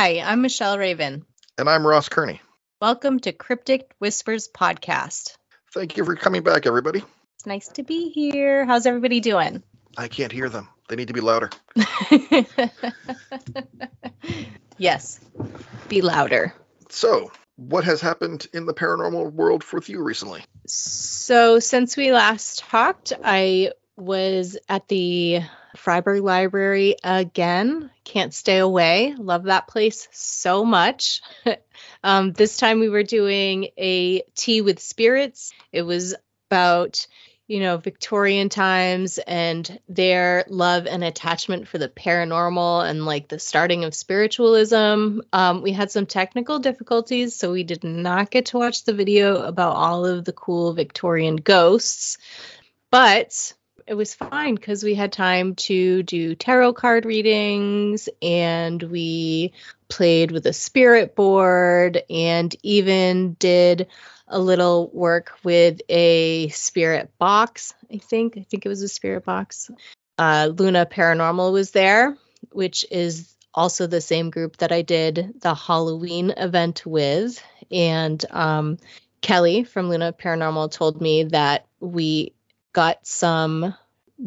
Hi, I'm Michelle Raven. And I'm Ross Kearney. Welcome to Cryptic Whispers Podcast. Thank you for coming back, everybody. It's nice to be here. How's everybody doing? I can't hear them. They need to be louder. yes, be louder. So, what has happened in the paranormal world with you recently? So, since we last talked, I was at the Fryeburg Library again. Can't stay away. Love that place so much. um, this time we were doing a tea with spirits. It was about you know, Victorian times and their love and attachment for the paranormal and like the starting of spiritualism. Um, we had some technical difficulties, so we did not get to watch the video about all of the cool Victorian ghosts. But it was fine because we had time to do tarot card readings and we played with a spirit board and even did a little work with a spirit box. I think I think it was a spirit box. Uh, Luna Paranormal was there, which is also the same group that I did the Halloween event with, and um, Kelly from Luna Paranormal told me that we got some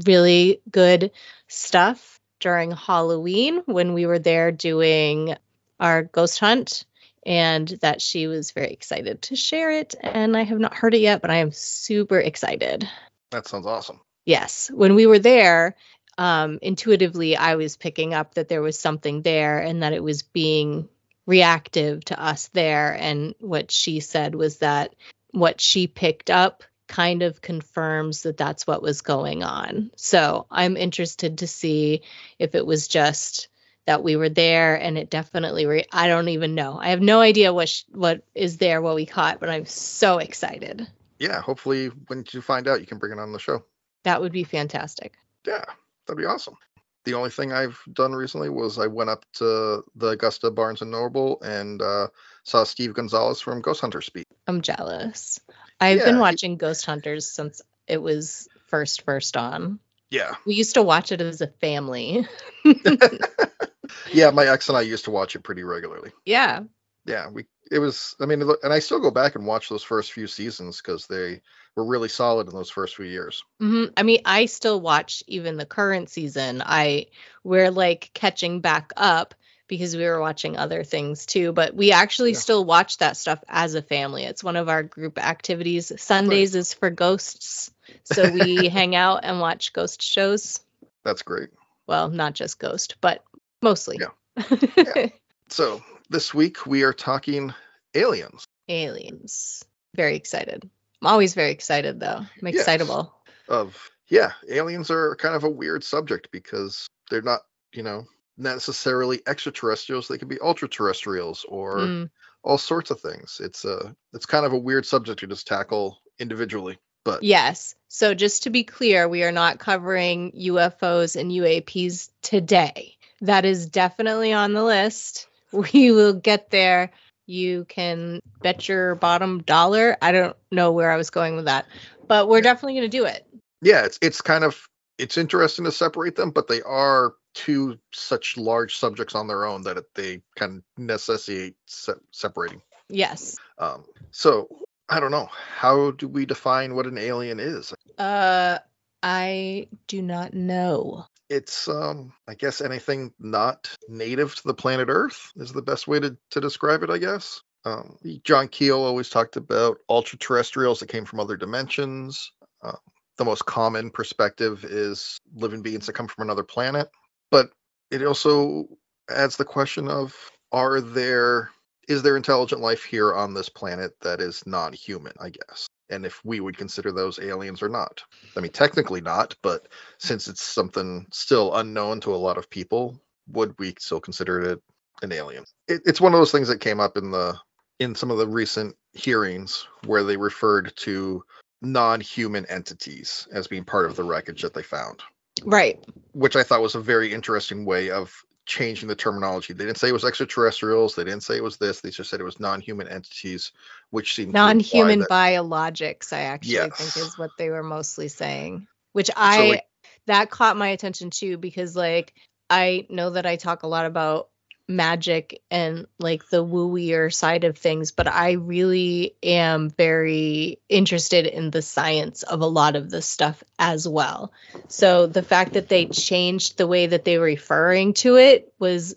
really good stuff during Halloween when we were there doing our ghost hunt and that she was very excited to share it. And I have not heard it yet, but I am super excited. That sounds awesome. Yes. When we were there, um, intuitively, I was picking up that there was something there and that it was being reactive to us there. And what she said was that what she picked up kind of confirms that that's what was going on. So I'm interested to see if it was just that we were there and it definitely re- I don't even know. I have no idea what sh- what is there what we caught, but I'm so excited. Yeah, hopefully when you find out you can bring it on the show. That would be fantastic. Yeah, that'd be awesome. The only thing I've done recently was I went up to the Augusta Barnes and Noble and uh, saw Steve Gonzalez from Ghost Hunter speak. I'm jealous. I've yeah, been watching. Ghost Hunters since it was first first on. Yeah. We used to watch it as a family. yeah, my ex and I used to watch it pretty regularly. Yeah. Yeah, we it was I mean and I still go back and watch those first few seasons cuz they were really solid in those first few years. Mm-hmm. I mean, I still watch even the current season. I we're like catching back up because we were watching other things too, but we actually yeah. still watch that stuff as a family. It's one of our group activities. Sundays right. is for ghosts. So we hang out and watch ghost shows. That's great. Well, not just ghost, but Mostly. Yeah. yeah. So this week we are talking aliens. Aliens. Very excited. I'm always very excited though. I'm excitable. Yes. Of yeah, aliens are kind of a weird subject because they're not, you know, necessarily extraterrestrials. They can be ultra terrestrials or mm. all sorts of things. It's a it's kind of a weird subject to just tackle individually. But yes. So just to be clear, we are not covering UFOs and UAPs today that is definitely on the list. We will get there. You can bet your bottom dollar. I don't know where I was going with that, but we're definitely going to do it. Yeah, it's it's kind of it's interesting to separate them, but they are two such large subjects on their own that it, they can necessitate se- separating. Yes. Um, so I don't know. How do we define what an alien is? Uh, I do not know it's um i guess anything not native to the planet earth is the best way to, to describe it i guess um, john keel always talked about ultra terrestrials that came from other dimensions uh, the most common perspective is living beings that come from another planet but it also adds the question of are there is there intelligent life here on this planet that is non-human i guess and if we would consider those aliens or not. I mean, technically not, but since it's something still unknown to a lot of people, would we still consider it an alien? It, it's one of those things that came up in the in some of the recent hearings where they referred to non-human entities as being part of the wreckage that they found. Right. Which I thought was a very interesting way of changing the terminology. They didn't say it was extraterrestrials. They didn't say it was this. They just said it was non-human entities, which seemed non-human that... biologics. I actually yes. think is what they were mostly saying. Which I so, like, that caught my attention too because like I know that I talk a lot about magic and like the wooier side of things, but I really am very interested in the science of a lot of this stuff as well. So the fact that they changed the way that they were referring to it was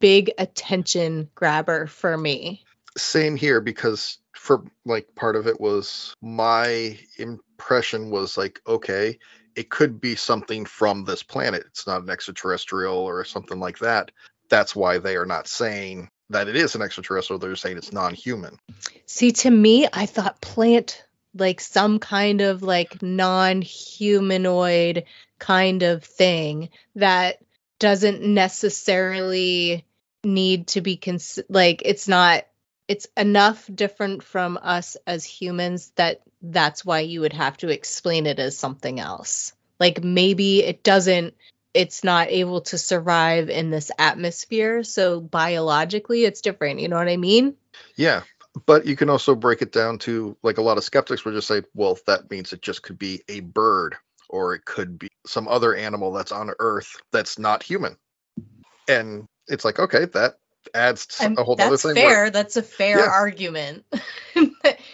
big attention grabber for me. Same here because for like part of it was my impression was like okay it could be something from this planet it's not an extraterrestrial or something like that that's why they are not saying that it is an extraterrestrial. They're saying it's non-human. See, to me, I thought plant like some kind of like non-humanoid kind of thing that doesn't necessarily need to be cons- like it's not it's enough different from us as humans that that's why you would have to explain it as something else like maybe it doesn't it's not able to survive in this atmosphere. So biologically, it's different. You know what I mean? Yeah. But you can also break it down to like a lot of skeptics would just say, well, that means it just could be a bird or it could be some other animal that's on Earth that's not human. And it's like, okay, that adds a whole that's other thing. Fair. Where, that's a fair yeah. argument.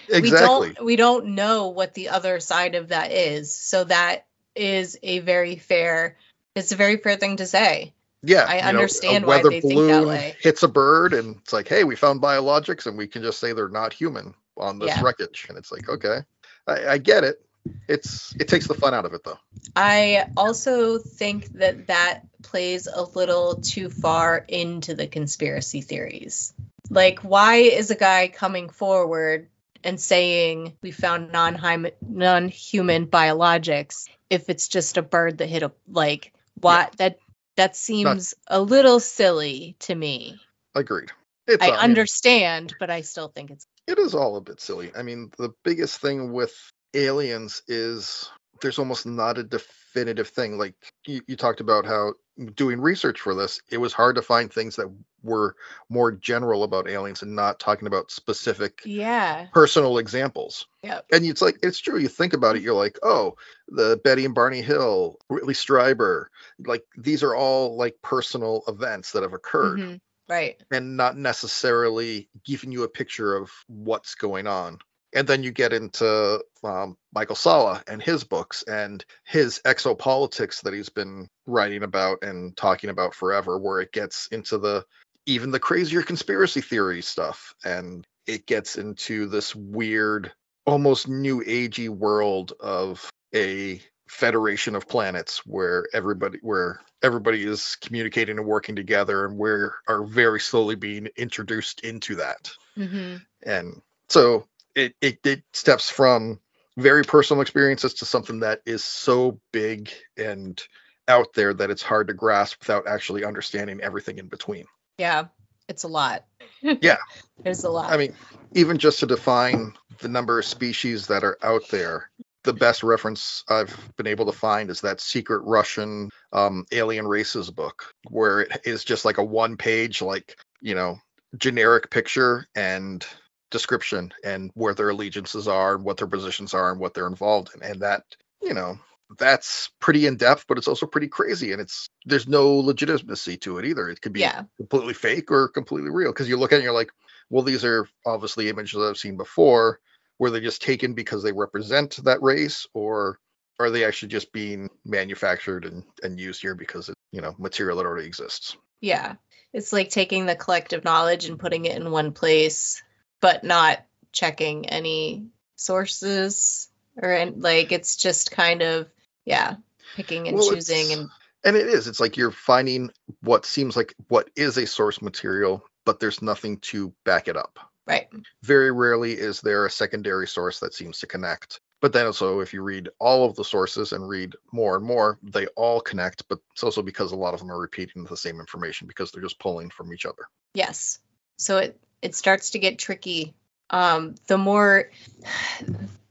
exactly. We don't we don't know what the other side of that is. So that is a very fair it's a very fair thing to say. Yeah, I understand know, why they think that way. Hits a bird, and it's like, hey, we found biologics, and we can just say they're not human on this yeah. wreckage, and it's like, okay, I, I get it. It's it takes the fun out of it, though. I also think that that plays a little too far into the conspiracy theories. Like, why is a guy coming forward and saying we found non-human non-human biologics if it's just a bird that hit a like what yeah. that that seems Not, a little silly to me. Agreed. It's, I, I understand, mean, but I still think it's it is all a bit silly. I mean, the biggest thing with aliens is there's almost not a definitive thing. Like you, you talked about how doing research for this, it was hard to find things that were more general about aliens and not talking about specific yeah personal examples. Yeah. And it's like it's true. You think about it, you're like, oh, the Betty and Barney Hill, Whitley Strieber, like these are all like personal events that have occurred. Mm-hmm. Right. And not necessarily giving you a picture of what's going on and then you get into um, Michael Salla and his books and his exopolitics that he's been writing about and talking about forever, where it gets into the even the crazier conspiracy theory stuff, and it gets into this weird, almost new agey world of a federation of planets where everybody where everybody is communicating and working together and we are very slowly being introduced into that mm-hmm. and so it, it it steps from very personal experiences to something that is so big and out there that it's hard to grasp without actually understanding everything in between. Yeah, it's a lot. yeah. There's a lot. I mean, even just to define the number of species that are out there, the best reference I've been able to find is that secret Russian um, alien races book, where it is just like a one page, like, you know, generic picture and description and where their allegiances are and what their positions are and what they're involved in. And that you know that's pretty in depth but it's also pretty crazy and it's there's no legitimacy to it either. It could be yeah. completely fake or completely real because you look at it and you're like well these are obviously images i've seen before. Were they just taken because they represent that race or are they actually just being manufactured and, and used here because it you know material that already exists? Yeah. It's like taking the collective knowledge and putting it in one place but not checking any sources or and like it's just kind of yeah picking and well, choosing and and it is it's like you're finding what seems like what is a source material but there's nothing to back it up. Right. Very rarely is there a secondary source that seems to connect but then also if you read all of the sources and read more and more they all connect but it's also because a lot of them are repeating the same information because they're just pulling from each other. Yes. So it it starts to get tricky. Um, the more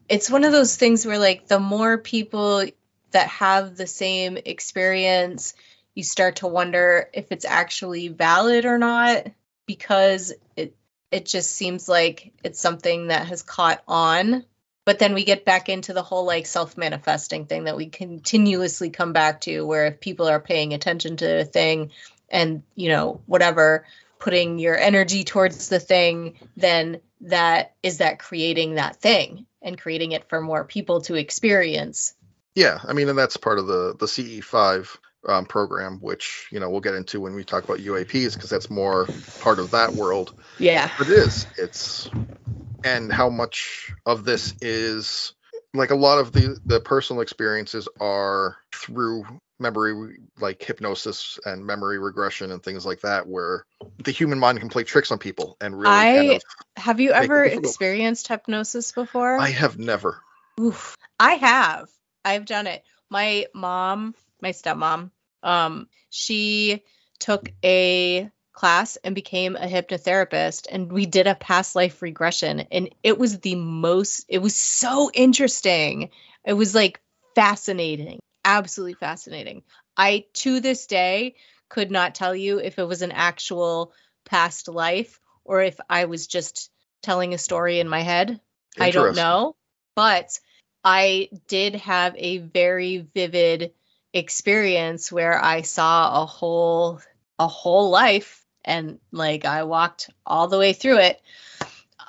it's one of those things where like the more people that have the same experience, you start to wonder if it's actually valid or not because it it just seems like it's something that has caught on but then we get back into the whole like self-manifesting thing that we continuously come back to where if people are paying attention to a thing and you know whatever putting your energy towards the thing then that is that creating that thing and creating it for more people to experience Yeah, I mean, and that's part of the the CE5 um, program, which you know we'll get into when we talk about UAPs because that's more part of that world. yeah But it is. It's and how much of this is like a lot of the the personal experiences are through memory like hypnosis and memory regression and things like that where the human mind can play tricks on people and really kind I- of, have you ever experienced hypnosis before I have never Oof. I have. I've done it. My mom, my stepmom, um, she took a class and became a hypnotherapist and we did a past life regression and it was the most it was so interesting. It was like fascinating. Absolutely fascinating. I to this day could not tell you if it was an actual past life or if I was just telling a story in my head. I don't know, but I did have a very vivid experience where I saw a whole a whole life and like I walked all the way through it.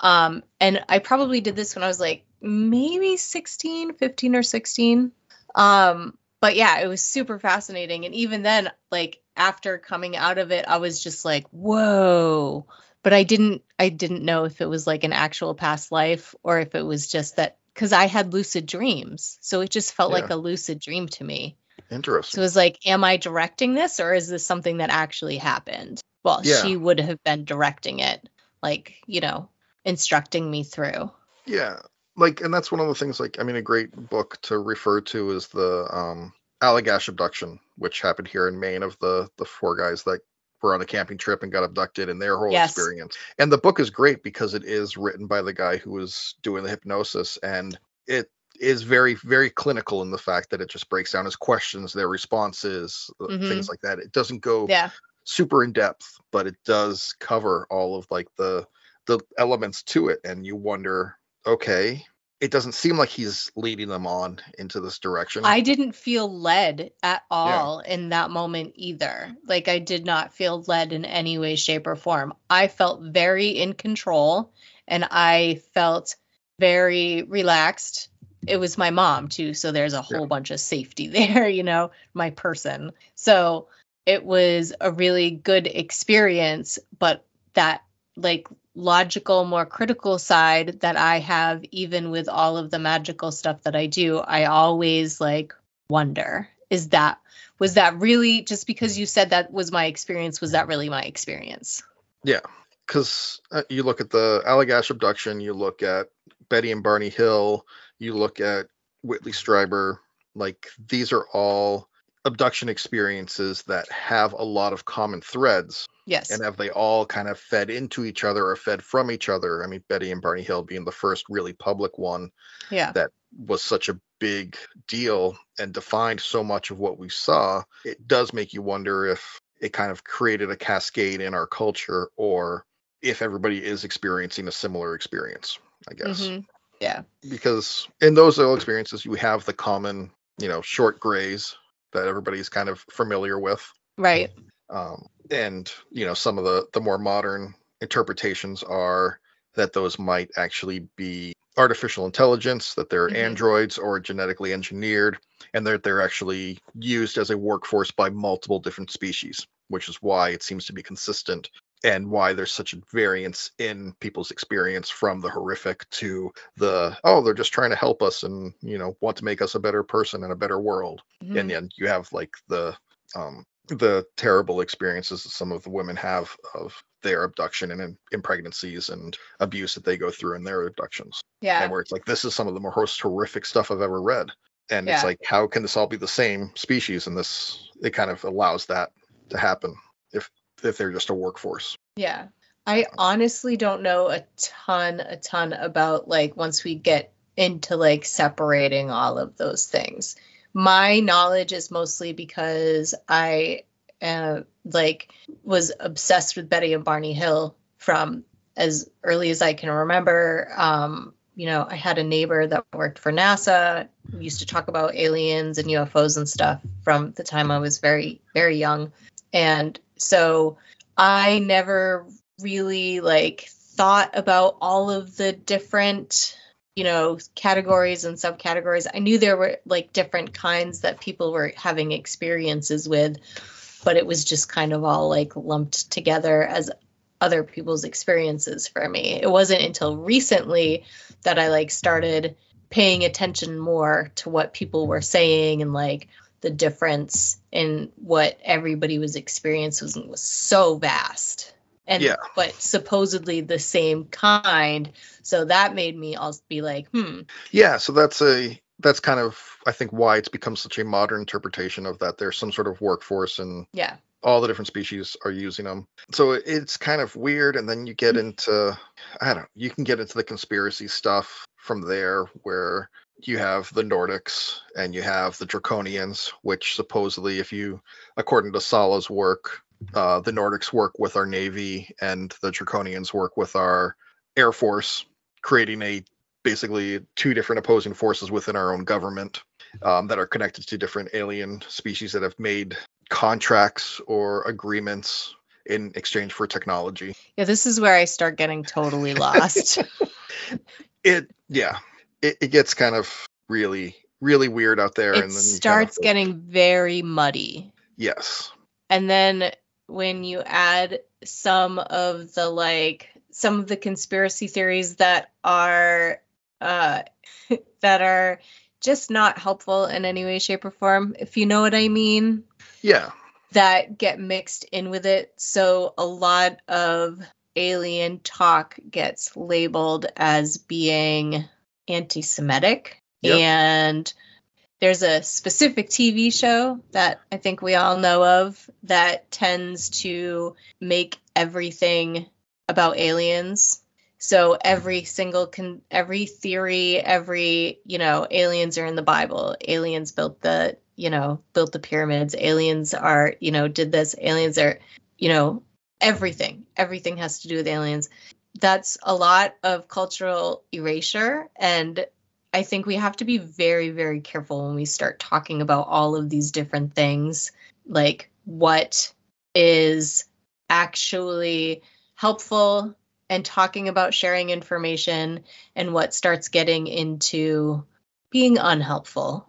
Um and I probably did this when I was like maybe 16, 15 or 16. Um but yeah, it was super fascinating and even then like after coming out of it I was just like, "Whoa." But I didn't I didn't know if it was like an actual past life or if it was just that cuz I had lucid dreams. So it just felt like a lucid dream to me. interesting So it was like, am I directing this or is this something that actually happened? Well, Yeah. she would have been directing it, like, you know, instructing me through. Yeah, like, and that's one of the things. Like, I mean, a great book to refer to is the um, Allagash abduction, which happened here in Maine, of the the four guys that were on a camping trip and got abducted, and their whole Yes. experience. And the book is great because it is written by the guy who was doing the hypnosis, and it is very, very clinical in the fact that it just breaks down his questions, their responses, uh, things like that. It doesn't go Yeah. Super in depth, but it does cover all of like the the elements to it, and you wonder, okay, it doesn't seem like he's leading them on into this direction. I didn't feel led at all in that moment either. Like, I did not feel led in any way, shape, or form. I felt very in control and I felt very relaxed. It was my mom too, so there's a whole Yeah. bunch of safety there, you know, my person. So it was a really good experience, but that like logical, more critical side that I have, even with all of the magical stuff that I do, I always like wonder is that was that really just because you said that was my experience was that really my experience Yeah. because uh, you look at the Allagash abduction, you look at Betty and Barney Hill, you look at Whitley Strieber, like these are all abduction experiences that have a lot of common threads. Yes. And have they all kind of fed into each other or fed from each other? I mean betty and barney hill being the first really public one yeah. that was such a big deal and defined so much of what we saw it does make you wonder if it kind of created a cascade in our culture or if everybody is experiencing a similar experience i guess. Mhm. yeah. Because in those little experiences you have the common you know short grays that everybody's kind of familiar with right um, and you know some of the the more modern interpretations are that those might actually be artificial intelligence that they're Mhm. androids or genetically engineered and that they're actually used as a workforce by multiple different species which is why it seems to be consistent and why there's such a variance in people's experience from the horrific to the oh they're just trying to help us and you know want to make us a better person and a better world. Mhm. and then you have like the um the terrible experiences that some of the women have of their abduction and in, in pregnancies and abuse that they go through in their abductions. Yeah. And where it's like this is some of the most horrific stuff i've ever read. And Yeah. it's like how can this all be the same species? And this it kind of allows that to happen if if they're just a workforce Yeah. I honestly don't know a ton, a ton about like once we get into like separating all of those things. My knowledge is mostly because I uh, like was obsessed with Betty and Barney Hill from as early as I can remember. Um, you know, I had a neighbor that worked for NASA. We used to talk about aliens and UFOs and stuff from the time I was very, very young. And so I never really like thought about all of the different you know categories and subcategories. I knew there were like different kinds that people were having experiences with but it was just kind of all like lumped together as other people's experiences for me. It wasn't until recently that i like started paying attention more to what people were saying and like the difference in what everybody was experiencing was so vast and Yeah. but supposedly the same kind so that made me also be like hmm Yeah, so that's a that's kind of I think why it's become such a modern interpretation of that. There's some sort of workforce and yeah all the different species are using them. So it's kind of weird. And then you get into I don't you can get into the conspiracy stuff from there where you have the Nordics and you have the Draconians, which supposedly if you according to Salla's work, uh, the Nordics work with our navy and the Draconians work with our air force, creating a basically two different opposing forces within our own government um, that are connected to different alien species that have made contracts or agreements in exchange for technology. yeah this is where i start getting totally lost It yeah, it, it gets kind of really really weird out there, it and then you kind of starts getting very muddy. Yes, and then when you add some of the like some of the conspiracy theories that are uh that are just not helpful in any way shape or form if you know what i mean yeah, that get mixed in with it. So a lot of alien talk gets labeled as being anti-semitic Yep. and there's a specific TV show that I think we all know of that tends to make everything about aliens. So every single con- every theory, every, you know, aliens are in the Bible. Aliens built the, you know, built the pyramids. Aliens are, you know, did this. Aliens are, you know, everything. Everything has to do with aliens. That's a lot of cultural erasure and I think we have to be very, very careful when we start talking about all of these different things, like what is actually helpful and talking about sharing information and what starts getting into being unhelpful.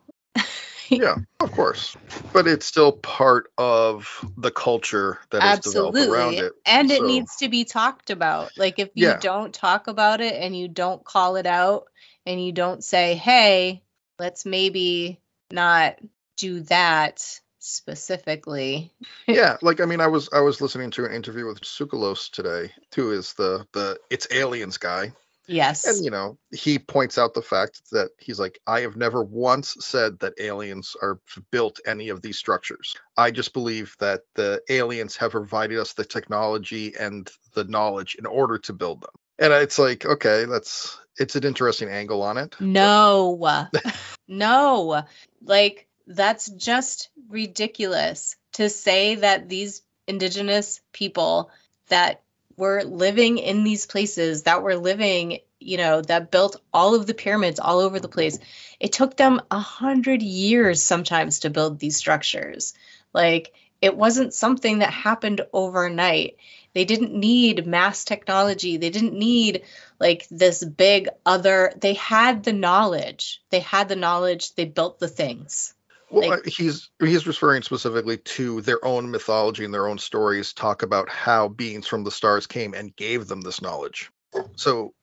yeah, of course, but it's still part of the culture that is developed around Absolutely. it. And it needs to be talked about. Like if you Yeah. don't talk about it and you don't call it out and you don't say, "Hey, let's maybe not do that specifically." yeah like i mean i was i was listening to an interview with Tsoukalos today who is the the it's aliens guy Yes. and you know he points out the fact that he's like i have never once said that aliens are built any of these structures i just believe that the aliens have provided us the technology and the knowledge in order to build them and it's like okay that's it's an interesting angle on it No, no. Like, that's just ridiculous to say that these indigenous people that were living in these places, that were living, you know, that built all of the pyramids all over the place, it took them a hundred years sometimes to build these structures. Like, it wasn't something that happened overnight. They didn't need mass technology. They didn't need like this big other they had the knowledge they had the knowledge they built the things Well, Like- uh, he's he's referring specifically to their own mythology and their own stories talk about how beings from the stars came and gave them this knowledge. So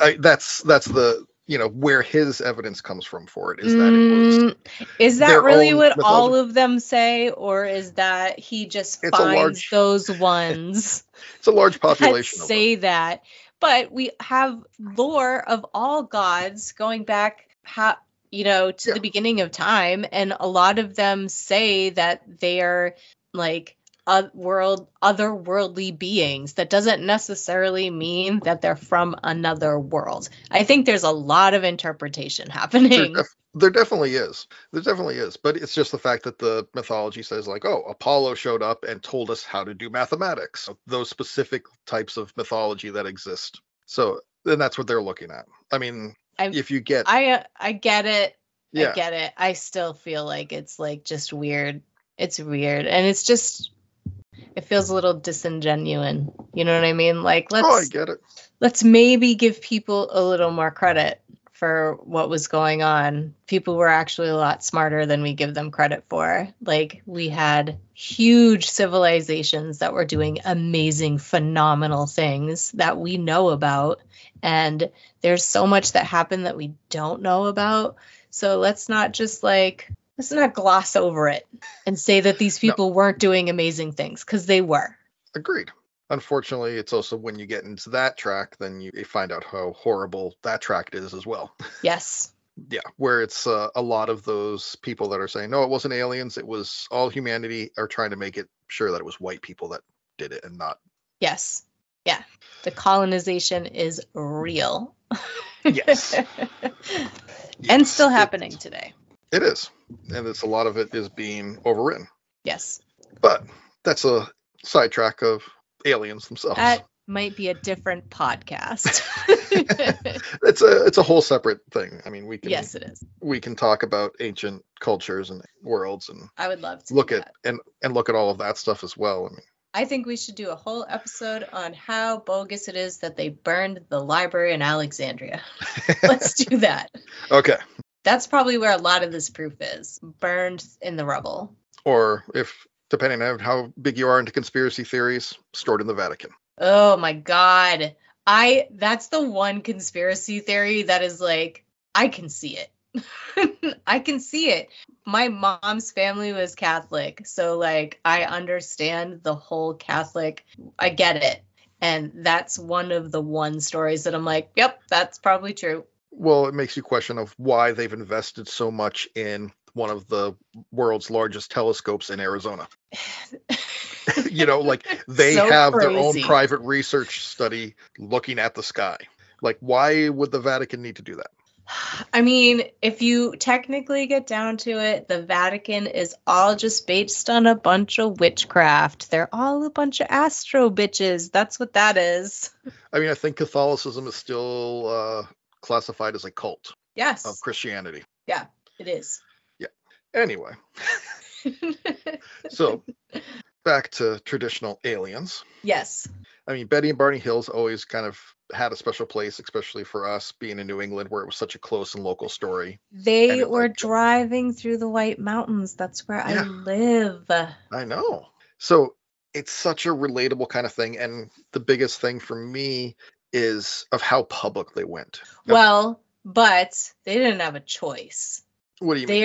I, that's that's the you know where his evidence comes from for it is that it was Mm, is that really what all of them say or is that he just It's finds large- those ones it's a large that population them. say that but we have lore of all gods going back ha- you know to Yeah. the beginning of time and a lot of them say that they are like a world otherworldly beings that doesn't necessarily mean that they're from another world i think there's a lot of interpretation There, happening def- there definitely is. There definitely is. But it's just the fact that the mythology says like, oh, Apollo showed up and told us how to do mathematics. Those specific types of mythology that exist. So then that's what they're looking at. I mean, I'm- if you get i uh, i get it yeah, I get it. I still feel like it's like just weird. It's weird. And it's just It feels a little disingenuine. You know what I mean? Like let's oh, I get it. let's maybe give people a little more credit for what was going on. People were actually a lot smarter than we give them credit for. Like we had huge civilizations that were doing amazing, phenomenal things that we know about. And there's so much that happened that we don't know about. So let's not just like, let's not gloss over it and say that these No. people weren't doing amazing things because they were. Agreed. Unfortunately, it's also when you get into that track, then you find out how horrible that track is as well. Yes. yeah, where it's uh, a lot of those people that are saying, no, it wasn't aliens. It was all humanity are trying to make it sure that it was white people that did it and not. Yes. Yeah. The colonization is real. Yes. and Yes, still it- happening today. It is. And it's a lot of it is being overwritten. Yes. But that's a sidetrack of aliens themselves. That might be a different podcast. it's a it's a whole separate thing. I mean, we can yes, it is. we can talk about ancient cultures and worlds and I would love to look at that. and and look at all of that stuff as well. I mean, I think we should do a whole episode on how bogus it is that they burned the library in Alexandria. Let's do that. okay. That's probably where a lot of this proof is. Burned in the rubble. Or if depending on how big you are into conspiracy theories, stored in the Vatican. Oh my god. I that's the one conspiracy theory that is like I can see it. I can see it. My mom's family was Catholic, so like I understand the whole Catholic. I get it. And that's one of the one stories that I'm like, yep, that's probably true. Well, it makes you question of why they've invested so much in one of the world's largest telescopes in Arizona. you know, like they So have their own private research study looking at the sky. Like, why would the Vatican need to do that? I mean, if you technically get down to it, the Vatican is all just based on a bunch of witchcraft. They're all a bunch of astro bitches. That's what that is. I mean, I think Catholicism is still uh, classified as a cult Yes, of Christianity. Yeah, it is. Anyway, so back to traditional aliens. yes. I mean, Betty and Barney Hills always kind of had a special place, especially for us being in New England, where it was such a close and local story. They were like- driving through the White Mountains. That's where I live. I know. So it's such a relatable kind of thing. And the biggest thing for me is of how public they went. Yep. Well, but they didn't have a choice. What do you mean?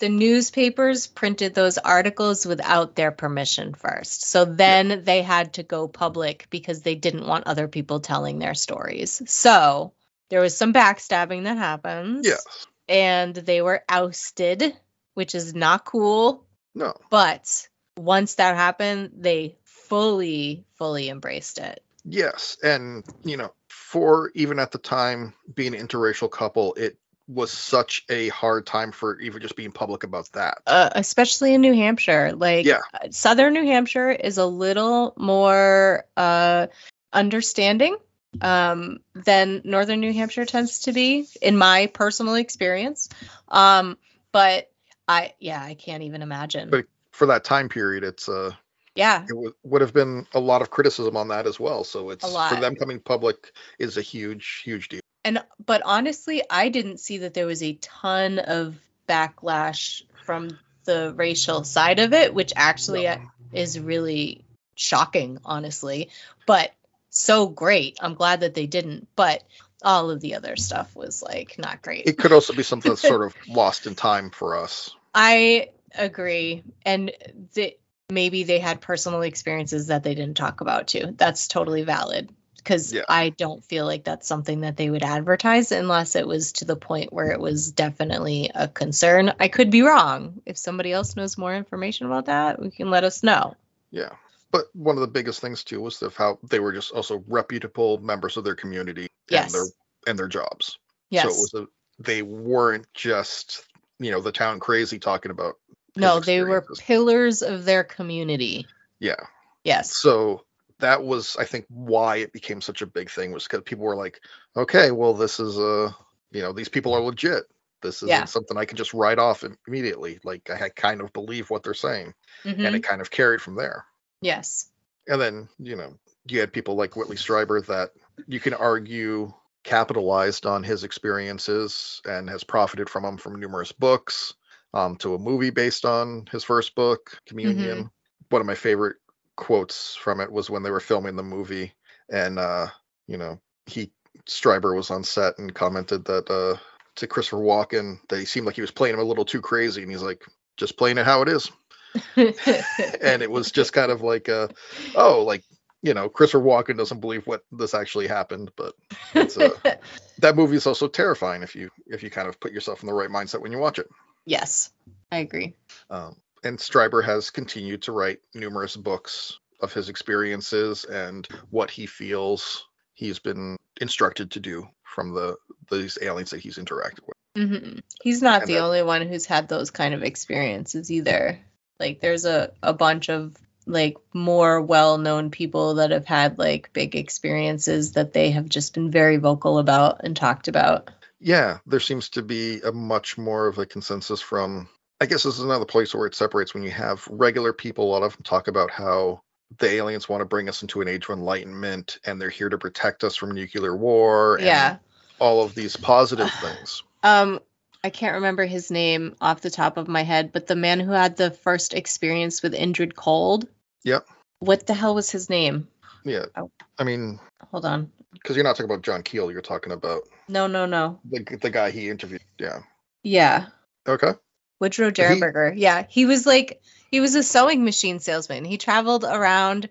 The newspapers printed those articles without their permission first. So then they had to go public because they didn't want other people telling their stories. So there was some backstabbing that happens. Yes. And they were ousted, which is not cool. No. But once that happened, they fully, fully embraced it. Yes. And, you know, for even at the time being an interracial couple, it was such a hard time for even just being public about that. uh, especially in New Hampshire. Like Yeah. uh, southern New Hampshire is a little more uh, understanding um, than northern New Hampshire tends to be, in my personal experience. Um, but I, yeah, I can't even imagine. But- for that time period, it's uh yeah, it w- would have been a lot of criticism on that as well. So it's for them coming public is a huge, huge deal. And but honestly, I didn't see that there was a ton of backlash from the racial side of it, which actually No. uh, is really shocking, honestly. But so great. I'm glad that they didn't. But all of the other stuff was like not great. It could also be something that's sort of lost in time for us. I agree. And the, maybe they had personal experiences that they didn't talk about too. That's totally valid. Because Yeah. I don't feel like that's something that they would advertise unless it was to the point where it was definitely a concern. I could be wrong. If somebody else knows more information about that, we can let us know. Yeah. But one of the biggest things too was of how they were just also reputable members of their community Yes. and their and their jobs. Yes. So it was a, they weren't just you know the town crazy talking about no, they were pillars of their community. yeah. Yes. So that was I think why it became such a big thing was because people were like, okay, well this is uh you know these people are legit. This isn't Yeah. something I can just write off immediately. Like I kind of believe what they're saying, Mhm. and it kind of carried from there. Yes. And then, you know, you had people like Whitley Strieber that you can argue capitalized on his experiences and has profited from them from numerous books um, to a movie based on his first book, Communion. One of my favorite quotes from it was when they were filming the movie and, uh, you know, he, Strieber was on set and commented that uh, to Christopher Walken that he seemed like he was playing him a little too crazy. And he's like, just playing it how it is. and it was just kind of like, uh, oh, like you know, Christopher Walken doesn't believe what this actually happened, but it's, uh, that movie is also terrifying if you if you kind of put yourself in the right mindset when you watch it. yes, I agree. Um, and Strieber has continued to write numerous books of his experiences and what he feels he's been instructed to do from the these aliens that he's interacted with. hmm He's not And the that- only one who's had those kind of experiences either. Like there's a, a bunch of like more well-known people that have had like big experiences that they have just been very vocal about and talked about. Yeah, there seems to be a much more of a consensus from. I guess this is another place where it separates when you have regular people. A lot of them talk about how the aliens want to bring us into an age of enlightenment and they're here to protect us from nuclear war. and Yeah. all of these positive things. Um I can't remember his name off the top of my head, but the man who had the first experience with Indrid Cold. Yep. What the hell was his name? Yeah, Oh. I mean, Hold on. because you're not talking about John Keel, you're talking about No, no, no. the the guy he interviewed. Yeah. Yeah. Okay. Woodrow He- Derenberger. Yeah, he was like he was a sewing machine salesman. He traveled around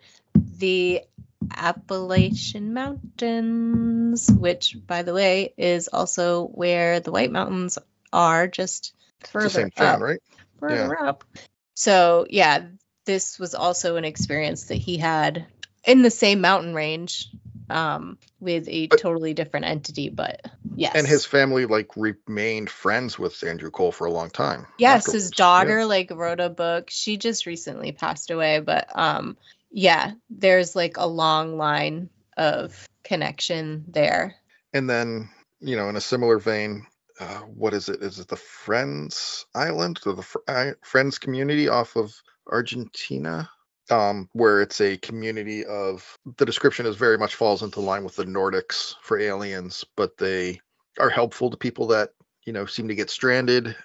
the Appalachian Mountains, which, by the way, is also where the White Mountains are, just further the same up. town, right? Further up. So yeah, this was also an experience that he had in the same mountain range, um, with a But- totally different entity. But yes, And his family like remained friends with Indrid Cold for a long time. Yes, his afterwards. daughter like wrote a book. She just recently passed away, but um yeah, there's like a long line of connection there. And then, you know, in a similar vein, uh, what is it? Is it the Friends Island or the Fr- I- Friends community off of Argentina? Um, where it's a community of the description is very much falls into line with the Nordics for aliens, but they are helpful to people that you know seem to get stranded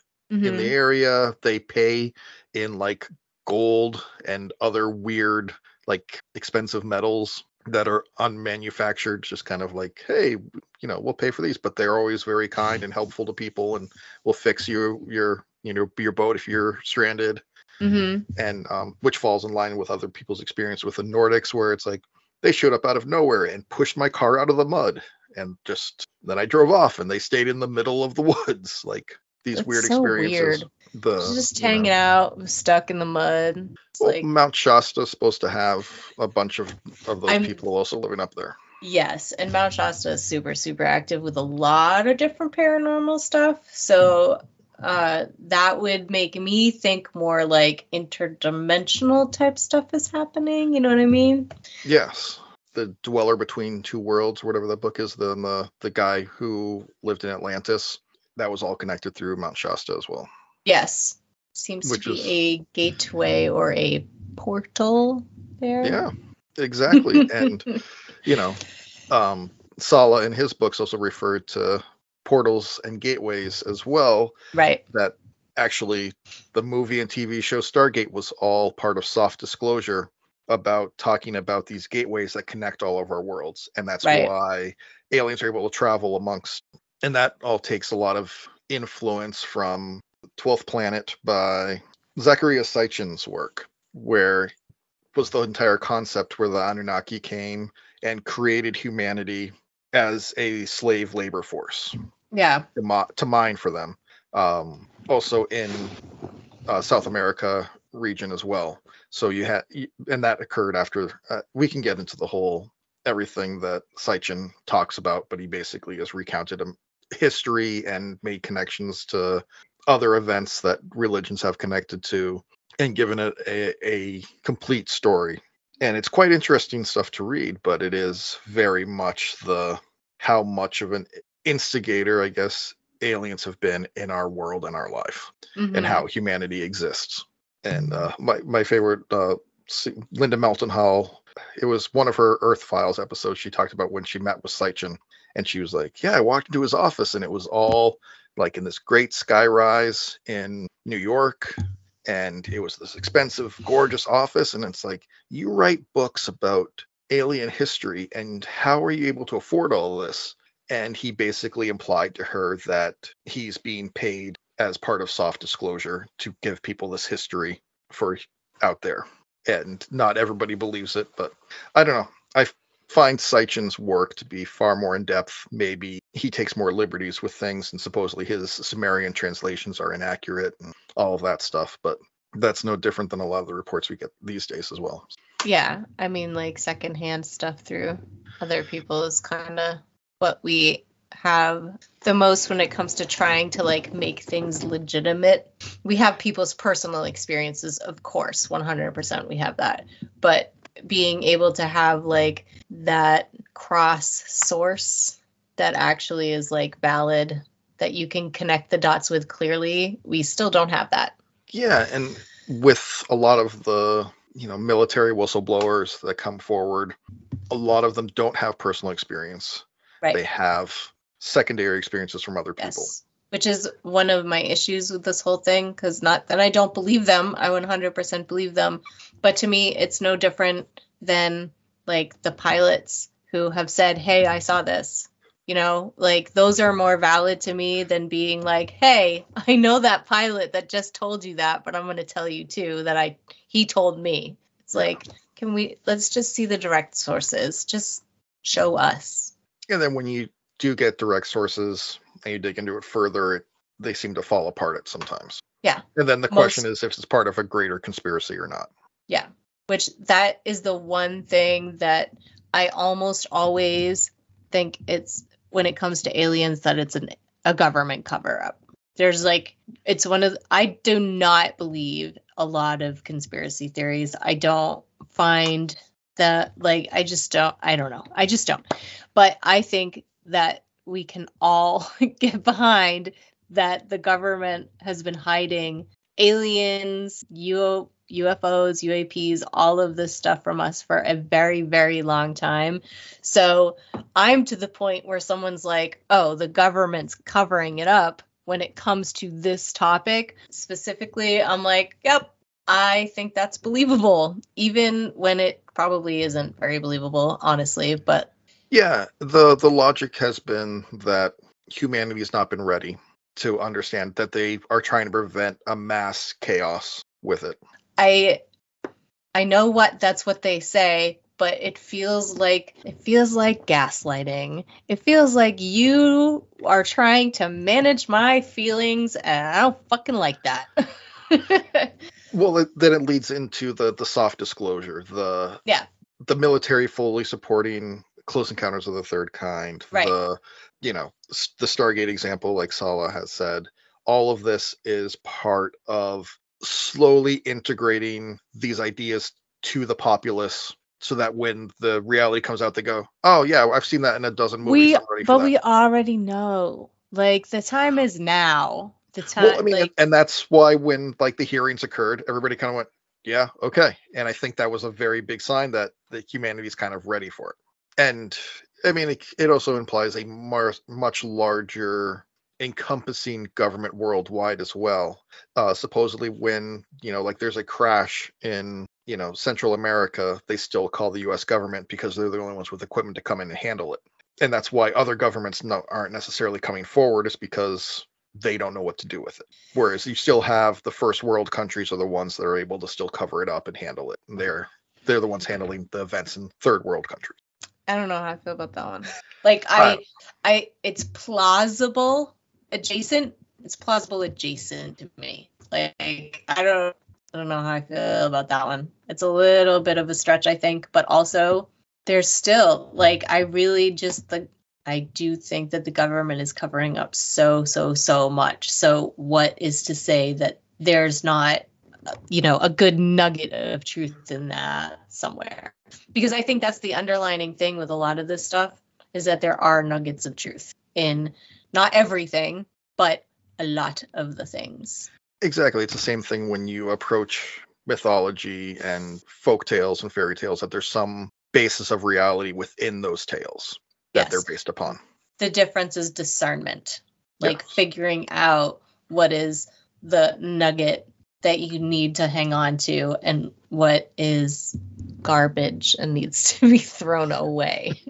in Mhm. the area. They pay in like gold and other weird, like expensive metals that are unmanufactured. Just kind of like, hey, you know, we'll pay for these, but they're always very kind and helpful to people, and will fix you your you know your boat if you're stranded, Mhm. and um, which falls in line with other people's experience with the Nordics, where it's like they showed up out of nowhere and pushed my car out of the mud and just then I drove off and they stayed in the middle of the woods like these That's weird so experiences. The just you know, hanging out, stuck in the mud. Well, like Mount Shasta's supposed to have a bunch of of those I'm- people also living up there. Yes, and Mount Shasta is super, super active with a lot of different paranormal stuff. So uh, that would make me think more like interdimensional type stuff is happening. You know what I mean? Yes. The dweller between two worlds, whatever the book is, the the the guy who lived in Atlantis, that was all connected through Mount Shasta as well. Yes. Seems Which to be is- a gateway or a portal there. Yeah, exactly. and you know, um, Salla in his books also referred to portals and gateways as well. right. That actually the movie and TV show Stargate was all part of soft disclosure about talking about these gateways that connect all of our worlds. And that's Right. why aliens are able to travel amongst and that all takes a lot of influence from 12th Planet by Zecharia Sitchin's work, where was the entire concept where the Anunnaki came and created humanity as a slave labor force Yeah. to, mi- to mine for them. Um, also in uh, South America region as well. So you had, and that occurred after. Uh, we can get into the whole everything that Sitchin talks about, but he basically has recounted a history and made connections to other events that religions have connected to, and given it a, a complete story. And it's quite interesting stuff to read, but it is very much the how much of an instigator, I guess, aliens have been in our world and our life and Mhm. how humanity exists. And uh, my my favorite uh, Linda Moulton Howe. It was one of her Earth Files episodes. She talked about when she met with Sitchin, and she was like, "Yeah, I walked into his office, and it was all like in this great skyrise in New York, and it was this expensive, gorgeous office. And it's like, you write books about alien history, and how are you able to afford all this? And he basically implied to her that he's being paid as part of soft disclosure to give people this history for out there. And not everybody believes it, but I don't know. I find Sitchin's work to be far more in depth. Maybe he takes more liberties with things, and supposedly his Sumerian translations are inaccurate and all of that stuff. But that's no different than a lot of the reports we get these days as well. Yeah, I mean, like secondhand stuff through other people is kind of what we have the most when it comes to trying to like make things legitimate. We have people's personal experiences, of course, 100% we have that. But being able to have like that cross source that actually is like valid that you can connect the dots with clearly, we still don't have that. Yeah, and with a lot of the you know military whistleblowers that come forward, a lot of them don't have personal experience. Right. They have secondary experiences from other people. Yes. Which is one of my issues with this whole thing, because not that I don't believe them, I 100% believe them. But to me, it's no different than like the pilots who have said, Hey, I saw this. You know, like those are more valid to me than being like, Hey, I know that pilot that just told you that, but I'm going to tell you too that I, he told me. It's like, can we, let's just see the direct sources. Just show us. And then when you do get direct sources and you dig into it further, it, they seem to fall apart at sometimes. Yeah. And then the question is if it's part of a greater conspiracy or not. Yeah. Which that is the one thing that I almost always think it's when it comes to aliens that it's an, a government cover up. There's like it's one of I do not believe a lot of conspiracy theories. I don't find that like I just don't I don't know. I just don't. But I think that we can all get behind that the government has been hiding aliens, UFOs, UAPs, all of this stuff from us for a very, very long time. So I'm to the point where someone's like, oh, the government's covering it up when it comes to this topic specifically. I'm like, yep, I think that's believable, even when it probably isn't very believable, honestly. But yeah, the the logic has been that humanity has not been ready to understand that they are trying to prevent a mass chaos with it. I I know what that's what they say, but it feels like it feels like gaslighting. It feels like you are trying to manage my feelings and I don't fucking like that. well, it, then it leads into the the soft disclosure, the yeah, the military fully supporting Close Encounters of the Third Kind, right. the you know the Stargate example, like Salla has said, all of this is part of slowly integrating these ideas to the populace so that when the reality comes out they go oh yeah i've seen that in a dozen movies we, but we already know. Like the time is now the time well, i mean like, and, that's why when like the hearings occurred everybody kind of went yeah okay and i think that was a very big sign that that humanity's kind of ready for it and I mean, it, it also implies a mar- much larger encompassing government worldwide as well. Uh, supposedly, when you know, like there's a crash in you know Central America, they still call the U.S. government because they're the only ones with equipment to come in and handle it. And that's why other governments no, aren't necessarily coming forward, is because they don't know what to do with it. Whereas you still have the first world countries are the ones that are able to still cover it up and handle it. And they're they're the ones handling the events in third world countries. I don't know how I feel about that one. Like I, uh, I, it's plausible adjacent. It's plausible adjacent to me. Like I don't, I don't know how I feel about that one. It's a little bit of a stretch, I think, but also there's still like I really just the I do think that the government is covering up so so so much. So what is to say that there's not you know a good nugget of truth in that somewhere? Because i think that's the underlining thing with a lot of this stuff is that there are nuggets of truth in not everything but a lot of the things. Exactly. It's the same thing when you approach mythology and folk tales and fairy tales that there's some basis of reality within those tales that Yes. they're based upon. The difference is discernment, like Yes. figuring out what is the nugget that you need to hang on to and what is garbage and needs to be thrown away.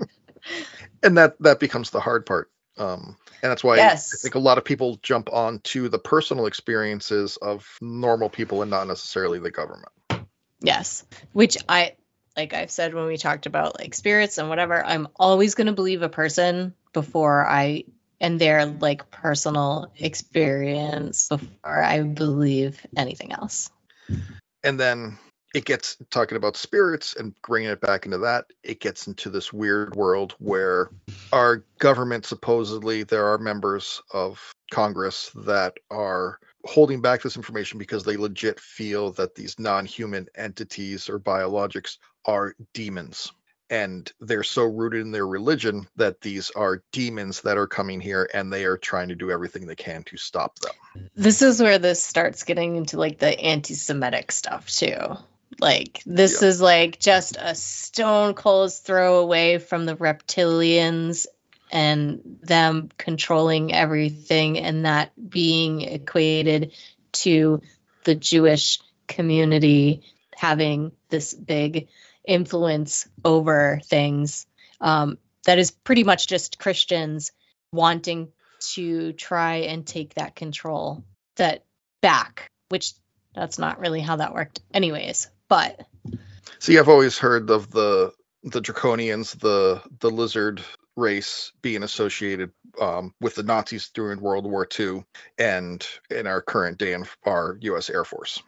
and that that becomes the hard part um and that's why Yes. i think a lot of people jump on to the personal experiences of normal people and not necessarily the government Yes, which I like I've said when we talked about like spirits and whatever, I'm always going to believe a person before I and their like personal experience before I believe anything else. and then it gets talking about spirits and bringing it back into that it gets into this weird world where our government supposedly there are members of congress that are holding back this information because they legit feel that these non-human entities or biologics are demons and they're so rooted in their religion that these are demons that are coming here and they are trying to do everything they can to stop them This is where this starts getting into like the anti-Semitic stuff too. Like this Yeah. is like just a stone cold throw away from the reptilians and them controlling everything and that being equated to the Jewish community having this big influence over things. Um, that is pretty much just Christians wanting to try and take that control that back, which that's not really how that worked anyways. But See, I've always heard of the the draconians, the the lizard race being associated um, with the Nazis during World War II, and in our current day in our U.S. Air Force.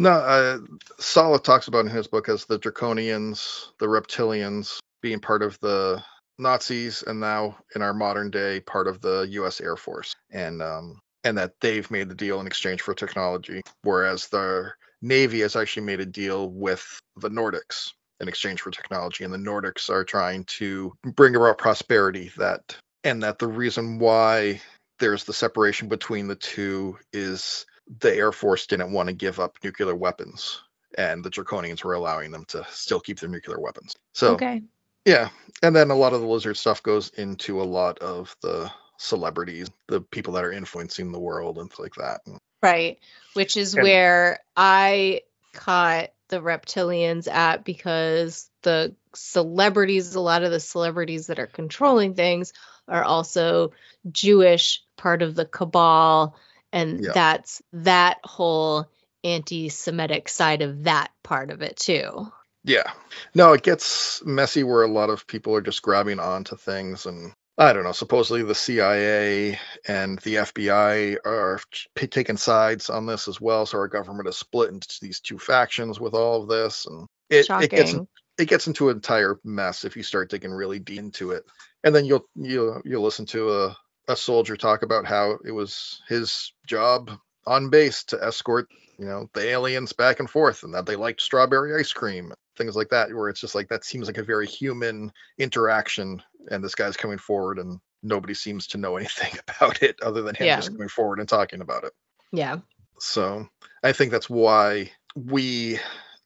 No, uh, Salla talks about in his book as the draconians, the reptilians being part of the Nazis, and now in our modern day part of the U.S. Air Force, and um, and that they've made the deal in exchange for technology, whereas the Navy has actually made a deal with the Nordics in exchange for technology, and the Nordics are trying to bring about prosperity. That and that the reason why there's the separation between the two is the Air Force didn't want to give up nuclear weapons, and the Draconians were allowing them to still keep their nuclear weapons. So okay. yeah, and then a lot of the lizard stuff goes into a lot of the celebrities, the people that are influencing the world, and like that. Right. Which is And- where I caught the reptilians at because the celebrities, a lot of the celebrities that are controlling things are also Jewish, part of the cabal. And Yeah. that's that whole anti Semitic side of that part of it too. Yeah. No, it gets messy where a lot of people are just grabbing onto things and I don't know, supposedly the CIA and the FBI are p- taking sides on this as well, so our government is split into these two factions with all of this and it, it gets it gets into an entire mess if you start digging really deep into it. And then you'll you'll you'll listen to a a soldier talk about how it was his job on base to escort, you know, the aliens back and forth and that they liked strawberry ice cream, things like that, where it's just like that seems like a very human interaction and this guy's coming forward and nobody seems to know anything about it other than him Yeah. just coming forward and talking about it. Yeah. So I think that's why we,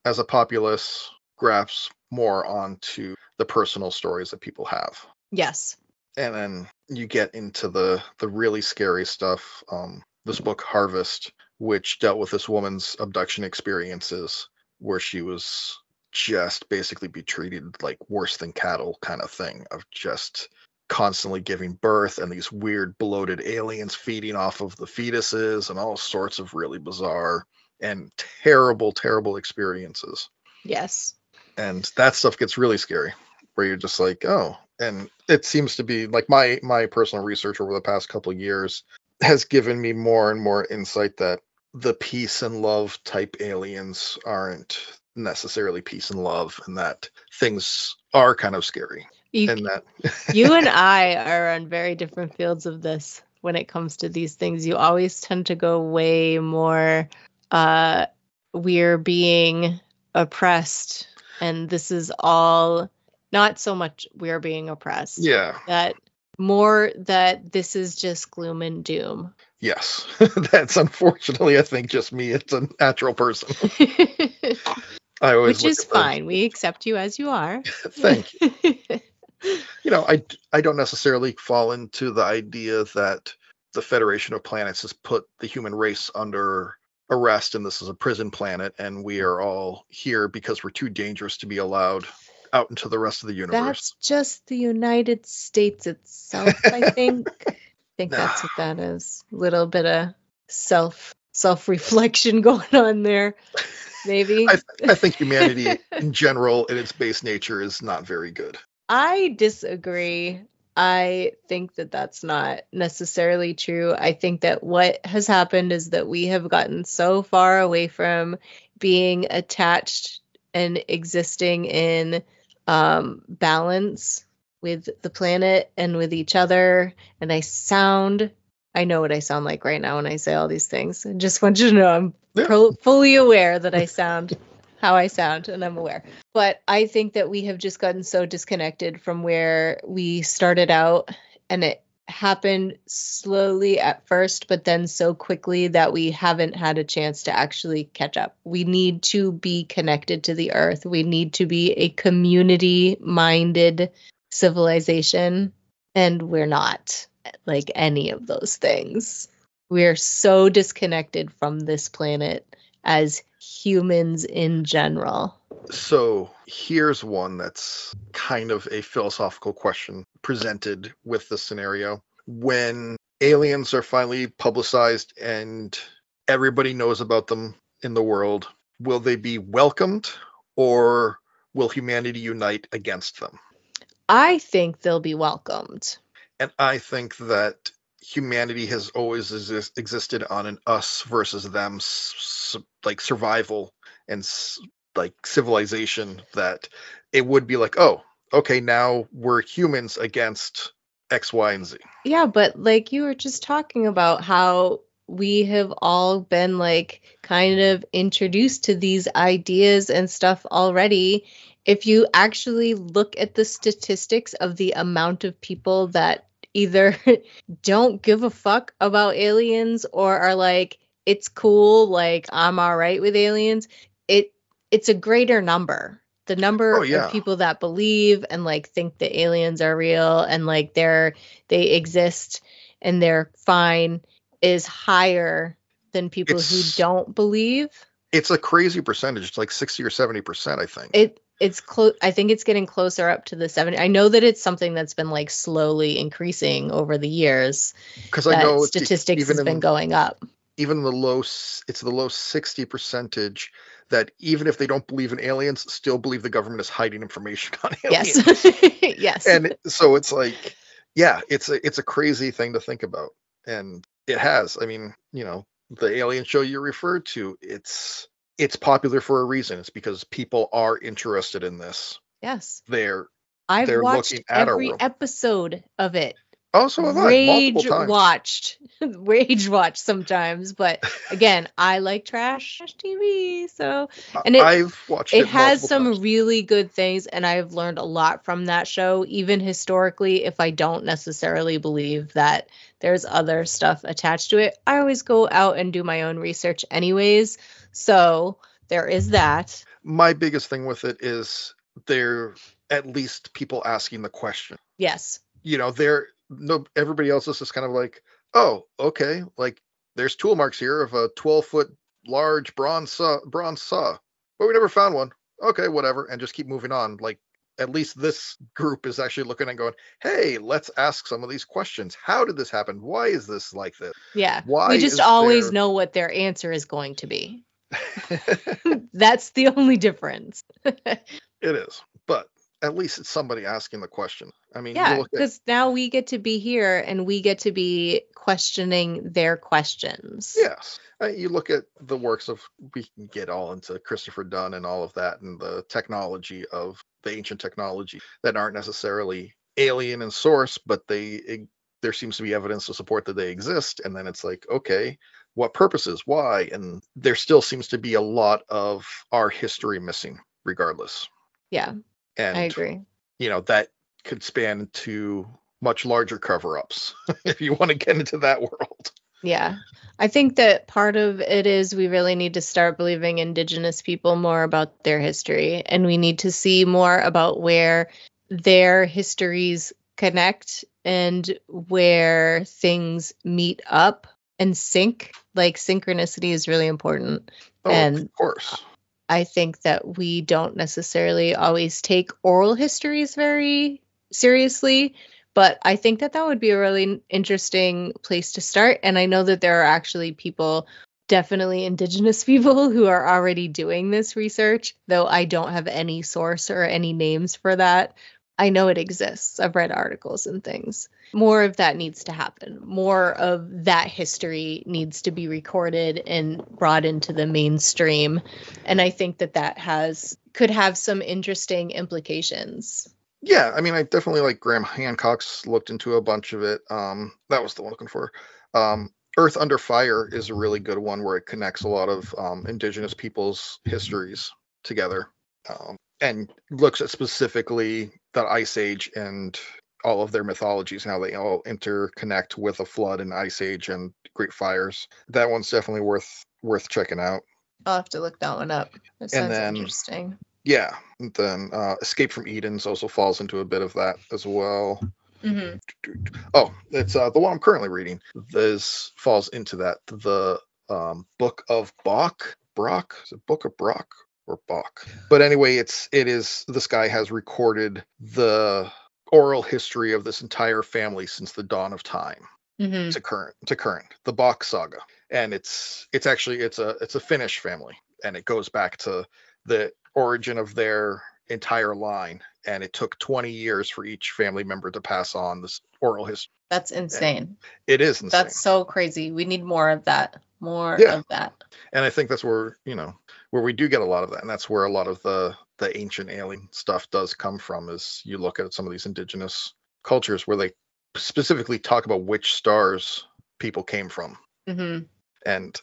as a populace, grasp more onto the personal stories that people have. Yes. And then you get into the the really scary stuff. Um, this book Harvest, which dealt with this woman's abduction experiences, where she was just basically be treated like worse than cattle kind of thing of just constantly giving birth and these weird bloated aliens feeding off of the fetuses and all sorts of really bizarre and terrible terrible experiences Yes. and that stuff gets really scary where you're just like oh and it seems to be like my my personal research over the past couple of years has given me more and more insight that the peace and love type aliens aren't necessarily peace and love and that things are kind of scary You, and that you and I are on very different fields of this when it comes to these things. You always tend to go way more uh we're being oppressed and this is all not so much we're being oppressed. yeah That more that this is just gloom and doom Yes, that's unfortunately, I think, just me. It's a natural person. I always Which is fine. We accept you as you are. Thank you. You know, I I don't necessarily fall into the idea that the Federation of Planets has put the human race under arrest and this is a prison planet and we are all here because we're too dangerous to be allowed out into the rest of the universe. That's just the United States itself, I think. I think that's what that is. A little bit of self self reflection going on there. Maybe. I, I think humanity in general in its base nature is not very good. I disagree. I think that that's not necessarily true. I think that what has happened is that we have gotten so far away from being attached and existing in um, balance with the planet and with each other. And I sound, I know what I sound like right now when I say all these things. I just want you to know I'm Yeah. pro- fully aware that I sound how I sound, and I'm aware. But I think that we have just gotten so disconnected from where we started out, and it happened slowly at first, but then so quickly that we haven't had a chance to actually catch up. We need to be connected to the earth. We need to be a community minded civilization, and we're not like any of those things. We're so disconnected from this planet as humans in general. So here's one that's kind of a philosophical question presented with the scenario. When aliens are finally publicized and everybody knows about them in the world, will they be welcomed or will humanity unite against them? I think they'll be welcomed. And I think that humanity has always exist- existed on an us versus them like survival and like civilization that it would be like oh okay now we're humans against x y and z Yeah, but like you were just talking about how we have all been like kind of introduced to these ideas and stuff already. If you actually look at the statistics of the amount of people that either don't give a fuck about aliens or are like it's cool like I'm all right with aliens, it it's a greater number. The number Oh, yeah. of people that believe and like think the aliens are real and like they're they exist and they're fine is higher than people It's- who don't believe. it's a crazy percentage it's like 60 or 70 percent i think It it's close I think it's getting closer up to the 70. I know that it's something that's been like slowly increasing over the years. because i know statistics has in, been going up. Even the low it's the low 60 percentage that even if they don't believe in aliens still believe the government is hiding information on aliens Yes. yes. and so it's like yeah it's a it's a crazy thing to think about and it has i mean you know the alien show you referred to it's it's popular for a reason it's because people are interested in this yes. they're I've they're watched looking at every episode of it. Oh so have rage watched. Rage watched sometimes but again i like trash tv so and it- i've watched it it, has some times. really good things and i've learned a lot from that show even historically if i don't necessarily believe that there's other stuff attached to it. I always go out and do my own research anyways so there is that. My biggest thing with it is they're at least people asking the question. Yes. You know they're no everybody else is just kind of like oh okay like there's tool marks here of a 12 foot large bronze saw bronze saw but we never found one. Okay whatever and just keep moving on. Like at least this group is actually looking and going hey let's ask some of these questions. How did this happen? Why is this like this? Yeah why we just always there- know what their answer is going to be. That's the only difference. It is but at least it's somebody asking the question i mean Yeah, look at- because now we get to be here and we get to be questioning their questions. Yes. Uh, you look at the works of, we can get all into Christopher Dunn and all of that and the technology of the ancient technology that aren't necessarily alien in source, but they, it, there seems to be evidence to support that they exist. And then it's like, okay, what purposes? Why? And there still seems to be a lot of our history missing, regardless. Yeah, And, I agree. you know, that could span to much larger cover ups if you want to get into that world. Yeah. I think that part of it is we really need to start believing indigenous people more about their history and we need to see more about where their histories connect and where things meet up and sync. Like synchronicity is really important. Oh, and of course. I think that we don't necessarily always take oral histories very seriously, but I think that that would be a really interesting place to start. And I know that there are actually people, definitely indigenous people, who are already doing this research, though I don't have any source or any names for that. I know it exists. I've read articles and things. More of that needs to happen. More of that history needs to be recorded and brought into the mainstream. And I think that that has could have some interesting implications. Yeah, I mean, I definitely like Graham Hancock's looked into a bunch of it. Um, that was the one I'm looking for. Um, Earth Under Fire is a really good one where it connects a lot of um, indigenous people's histories together um, and looks at specifically the Ice Age and all of their mythologies and how they all interconnect with a flood and ice age and great fires. That one's definitely worth worth checking out. I'll have to look that one up. That sounds then, interesting. Yeah. And then uh, Escape from Eden's also falls into a bit of that as well. Mm-hmm. Oh, it's uh, the one I'm currently reading. This falls into that. The um, Book of Bach, Brock, is it Book of Brock or Bach? But anyway, it's it is this guy has recorded the oral history of this entire family since the dawn of time mm-hmm. to current to current the Bach saga and it's it's actually it's a it's a Finnish family and it goes back to the origin of their entire line and it took 20 years for each family member to pass on this oral history that's insane and it is insane. that's so crazy we need more of that more yeah. of that and i think that's where you know where we do get a lot of that and that's where a lot of the the ancient alien stuff does come from is you look at some of these indigenous cultures where they specifically talk about which stars people came from mm-hmm. and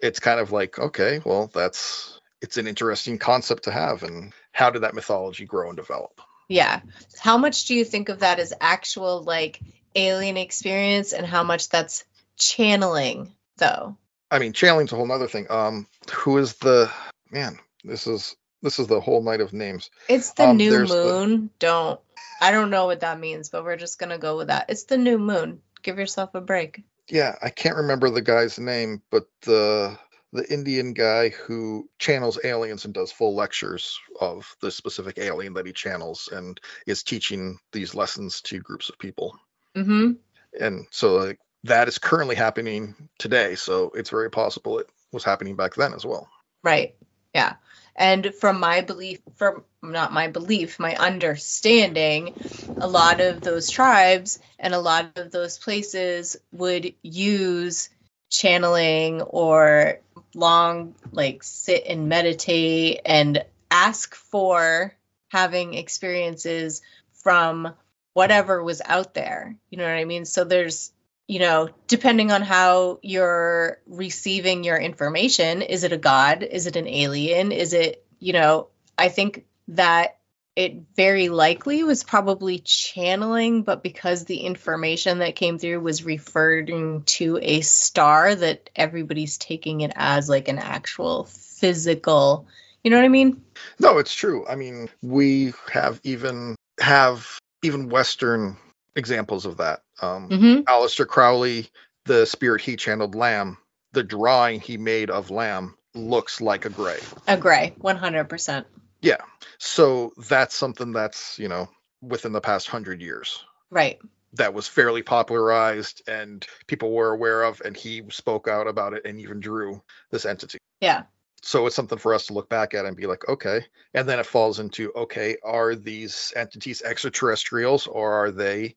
it's kind of like okay well that's it's an interesting concept to have and how did that mythology grow and develop yeah how much do you think of that as actual like alien experience and how much that's channeling though i mean channeling's a whole nother thing um who is the man this is this is the whole night of names. It's the um, new moon. The... Don't. I don't know what that means, but we're just gonna go with that. It's the new moon. Give yourself a break. Yeah, I can't remember the guy's name, but the the Indian guy who channels aliens and does full lectures of the specific alien that he channels and is teaching these lessons to groups of people. Mm-hmm. And so like, that is currently happening today. So it's very possible it was happening back then as well. Right. Yeah. And from my belief, from not my belief, my understanding, a lot of those tribes and a lot of those places would use channeling or long, like sit and meditate and ask for having experiences from whatever was out there. You know what I mean? So there's you know, depending on how you're receiving your information, is it a god? Is it an alien? Is it, you know, I think that it very likely was probably channeling, but because the information that came through was referring to a star, that everybody's taking it as like an actual physical, you know what I mean? No, it's true. I mean, we have even have even Western examples of that. Um, mm-hmm. Aleister Crowley, the spirit he channeled Lam, the drawing he made of Lam looks like a gray. A gray, 100%. Yeah. So that's something that's, you know, within the past hundred years. Right. That was fairly popularized and people were aware of, and he spoke out about it and even drew this entity. Yeah so it's something for us to look back at and be like okay and then it falls into okay are these entities extraterrestrials or are they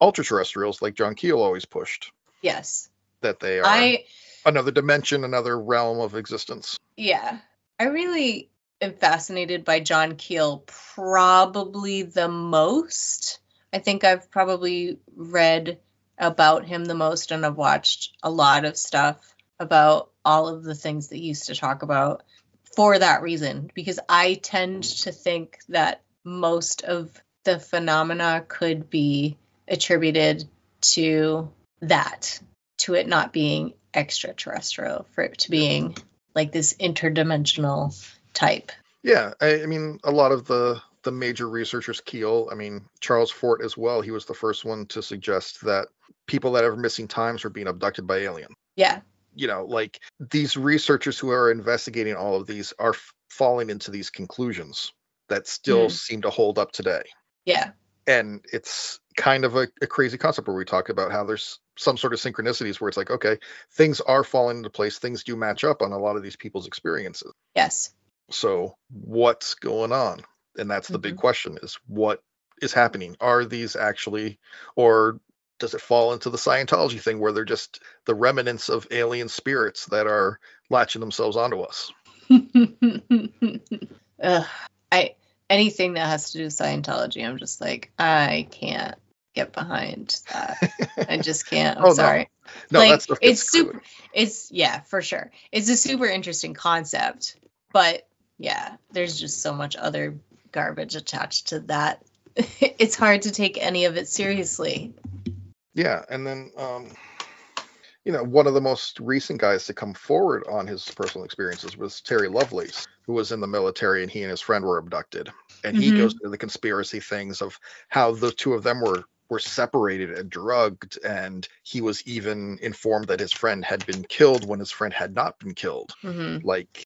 ultra terrestrials like john keel always pushed yes that they are I, another dimension another realm of existence yeah i really am fascinated by john keel probably the most. I think i've probably read about him the most and i've watched a lot of stuff about all of the things that he used to talk about for that reason, because I tend to think that most of the phenomena could be attributed to that, to it not being extraterrestrial, for it to being like this interdimensional type. Yeah, I, I mean, a lot of the the major researchers, Keel, I mean, Charles Fort as well. He was the first one to suggest that people that have missing times were being abducted by aliens. Yeah. You know, like these researchers who are investigating all of these are f- falling into these conclusions that still Mhm. seem to hold up today. Yeah. And it's kind of a, a crazy concept where we talk about how there's some sort of synchronicities where it's like, okay, things are falling into place, things do match up on a lot of these people's experiences. Yes. So what's going on? And that's the big mm-hmm. question is what is happening? Are these actually or does it fall into the Scientology thing where they're just the remnants of alien spirits that are latching themselves onto us? Ugh, I anything that has to do with Scientology, I'm just like, I can't get behind that. I just can't. I'm Oh, sorry. No, like that's the it's super it's yeah, for sure. It's a super interesting concept, but yeah, there's just so much other garbage attached to that. it's hard to take any of it seriously. Yeah, and then um you know, one of the most recent guys to come forward on his personal experiences was Terry Lovelace, who was in the military and he and his friend were abducted. And he Mhm. goes into the conspiracy things of how the two of them were were separated and drugged and he was even informed that his friend had been killed when his friend had not been killed. hmm Like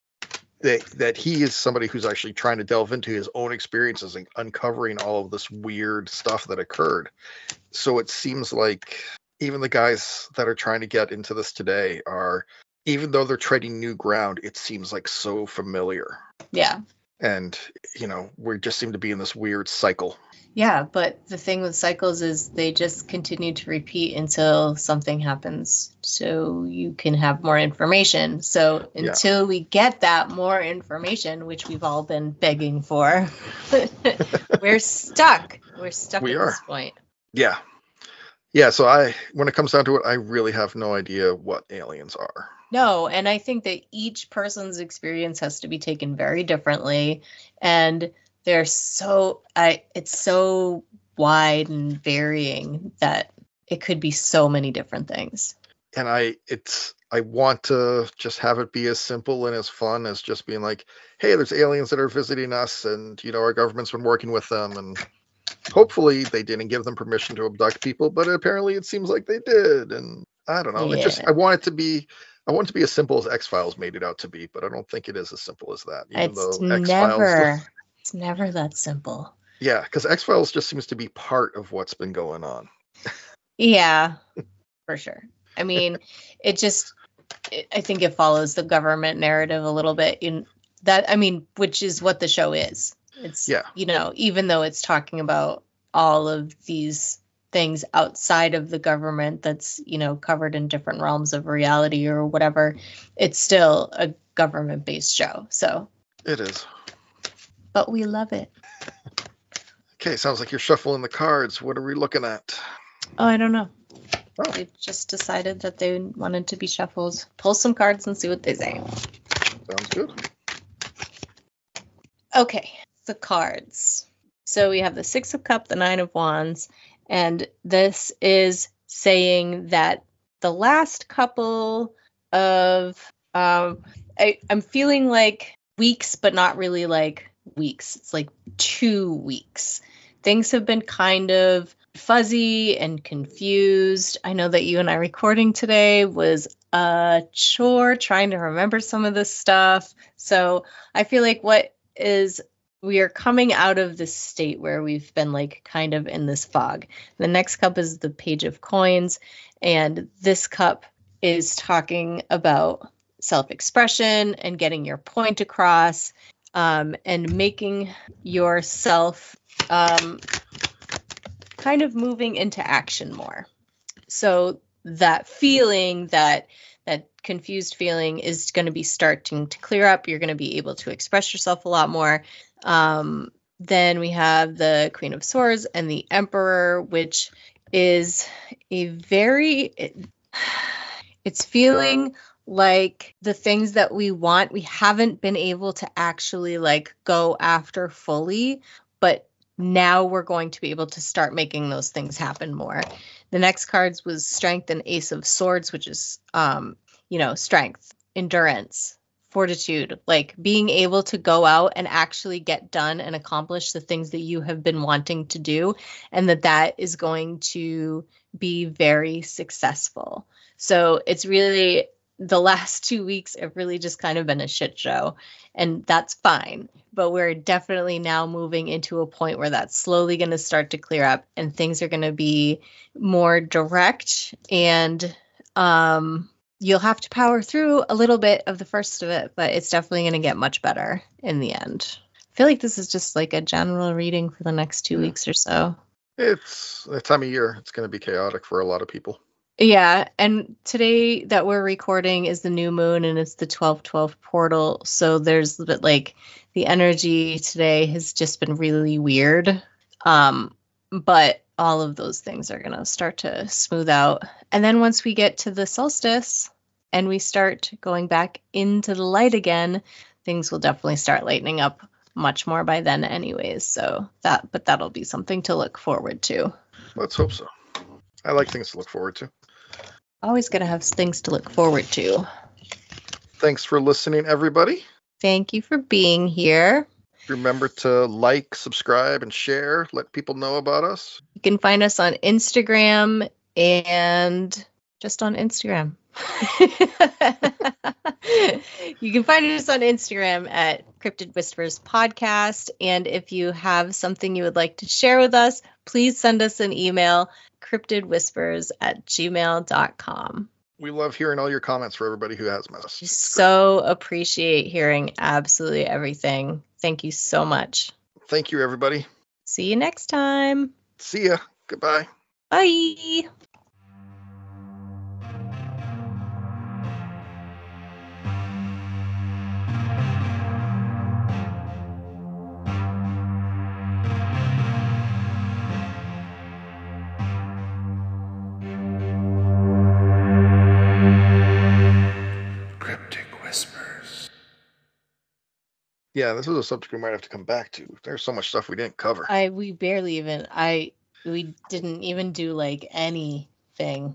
that that he is somebody who's actually trying to delve into his own experiences and uncovering all of this weird stuff that occurred. So it seems like even the guys that are trying to get into this today are even though they're treading new ground, it seems like so familiar. Yeah. And you know, we just seem to be in this weird cycle. Yeah, but the thing with cycles is they just continue to repeat until something happens. So you can have more information. So Yeah. until we get that more information, which we've all been begging for, we're stuck. We're stuck We at are. this point. Yeah. Yeah, so I when it comes down to it, I really have no idea what aliens are. No, and I think that each person's experience has to be taken very differently and they're so I it's so wide and varying that it could be so many different things. and I it's I want to just have it be as simple and as fun as just being like, hey, there's aliens that are visiting us, and you know our government's been working with them, and hopefully they didn't give them permission to abduct people, but apparently it seems like they did, and I don't know. It just I want it to be. I want it to be as simple as X Files made it out to be, but I don't think it is as simple as that. Even It's though X Files, never it's never that simple. yeah, because X Files just seems to be part of what's been going on. Yeah, for sure. I mean, it just, it, I think it follows the government narrative a little bit in that, I mean, which is what the show is. It's, Yeah. you know, even though it's talking about all of these things outside of the government that's, you know, covered in different realms of reality or whatever, it's still a government based show. So, It is. But we love it. Okay, sounds like you're shuffling the cards. What are we looking at? Oh, I don't know. Oh. They just decided that they wanted to be shuffles. Pull some cards and see what they say. Sounds good. Okay, the cards. So we have the Six of Cup, the Nine of Wands, and this is saying that the last couple of um I, I'm feeling like weeks, but not really like weeks. It's like two weeks. Things have been kind of fuzzy and confused. I know that you and I recording today was a chore trying to remember some of this stuff. So I feel like what is we are coming out of this state where we've been like kind of in this fog. The next cup is the page of coins, and this cup is talking about self expression and getting your point across um, and making yourself um, kind of moving into action more. So that feeling that that confused feeling is going to be starting to clear up. You're going to be able to express yourself a lot more. Um, then we have the Queen of Swords and the Emperor, which is a very, it- it's feeling like the things that we want, we haven't been able to actually like go after fully, but now we're going to be able to start making those things happen more. The next cards was strength and ace of swords, which is um, you know, strength, endurance, fortitude, like being able to go out and actually get done and accomplish the things that you have been wanting to do and that that is going to be very successful. So it's really the last 2 weeks have really just kind of been a shit show and that's fine. But we're definitely now moving into a point where that's slowly going to start to clear up and things are going to be more direct and um you'll have to power through a little bit of the first of it, but it's definitely going to get much better in the end. I feel like this is just like a general reading for the next two weeks or so. It's that time of year. It's going to be chaotic for a lot of people. Yeah, and today that we're recording is the new moon and it's the 1212 portal. So there's a bit like the energy today has just been really weird. Um but all of those things are going to start to smooth out. And then once we get to the solstice and we start going back into the light again, things will definitely start lightening up much more by then anyways. So that but that'll be something to look forward to. Let's hope so. I like things to look forward to. Always going to have things to look forward to. Thanks for listening everybody. Thank you for being here. Remember to like, subscribe, and share. Let people know about us. You can find us on Instagram and just on Instagram. you can find us on Instagram at Cryptid Whispers Podcast. And if you have something you would like to share with us, please send us an email cryptidwhispers at gmail.com. We love hearing all your comments for everybody who has messages. So appreciate hearing absolutely everything. Thank you so much. Thank you, everybody. See you next time. See ya. Goodbye. Bye. Yeah, this is a subject we might have to come back to. There's so much stuff we didn't cover. I we barely even I we didn't even do like anything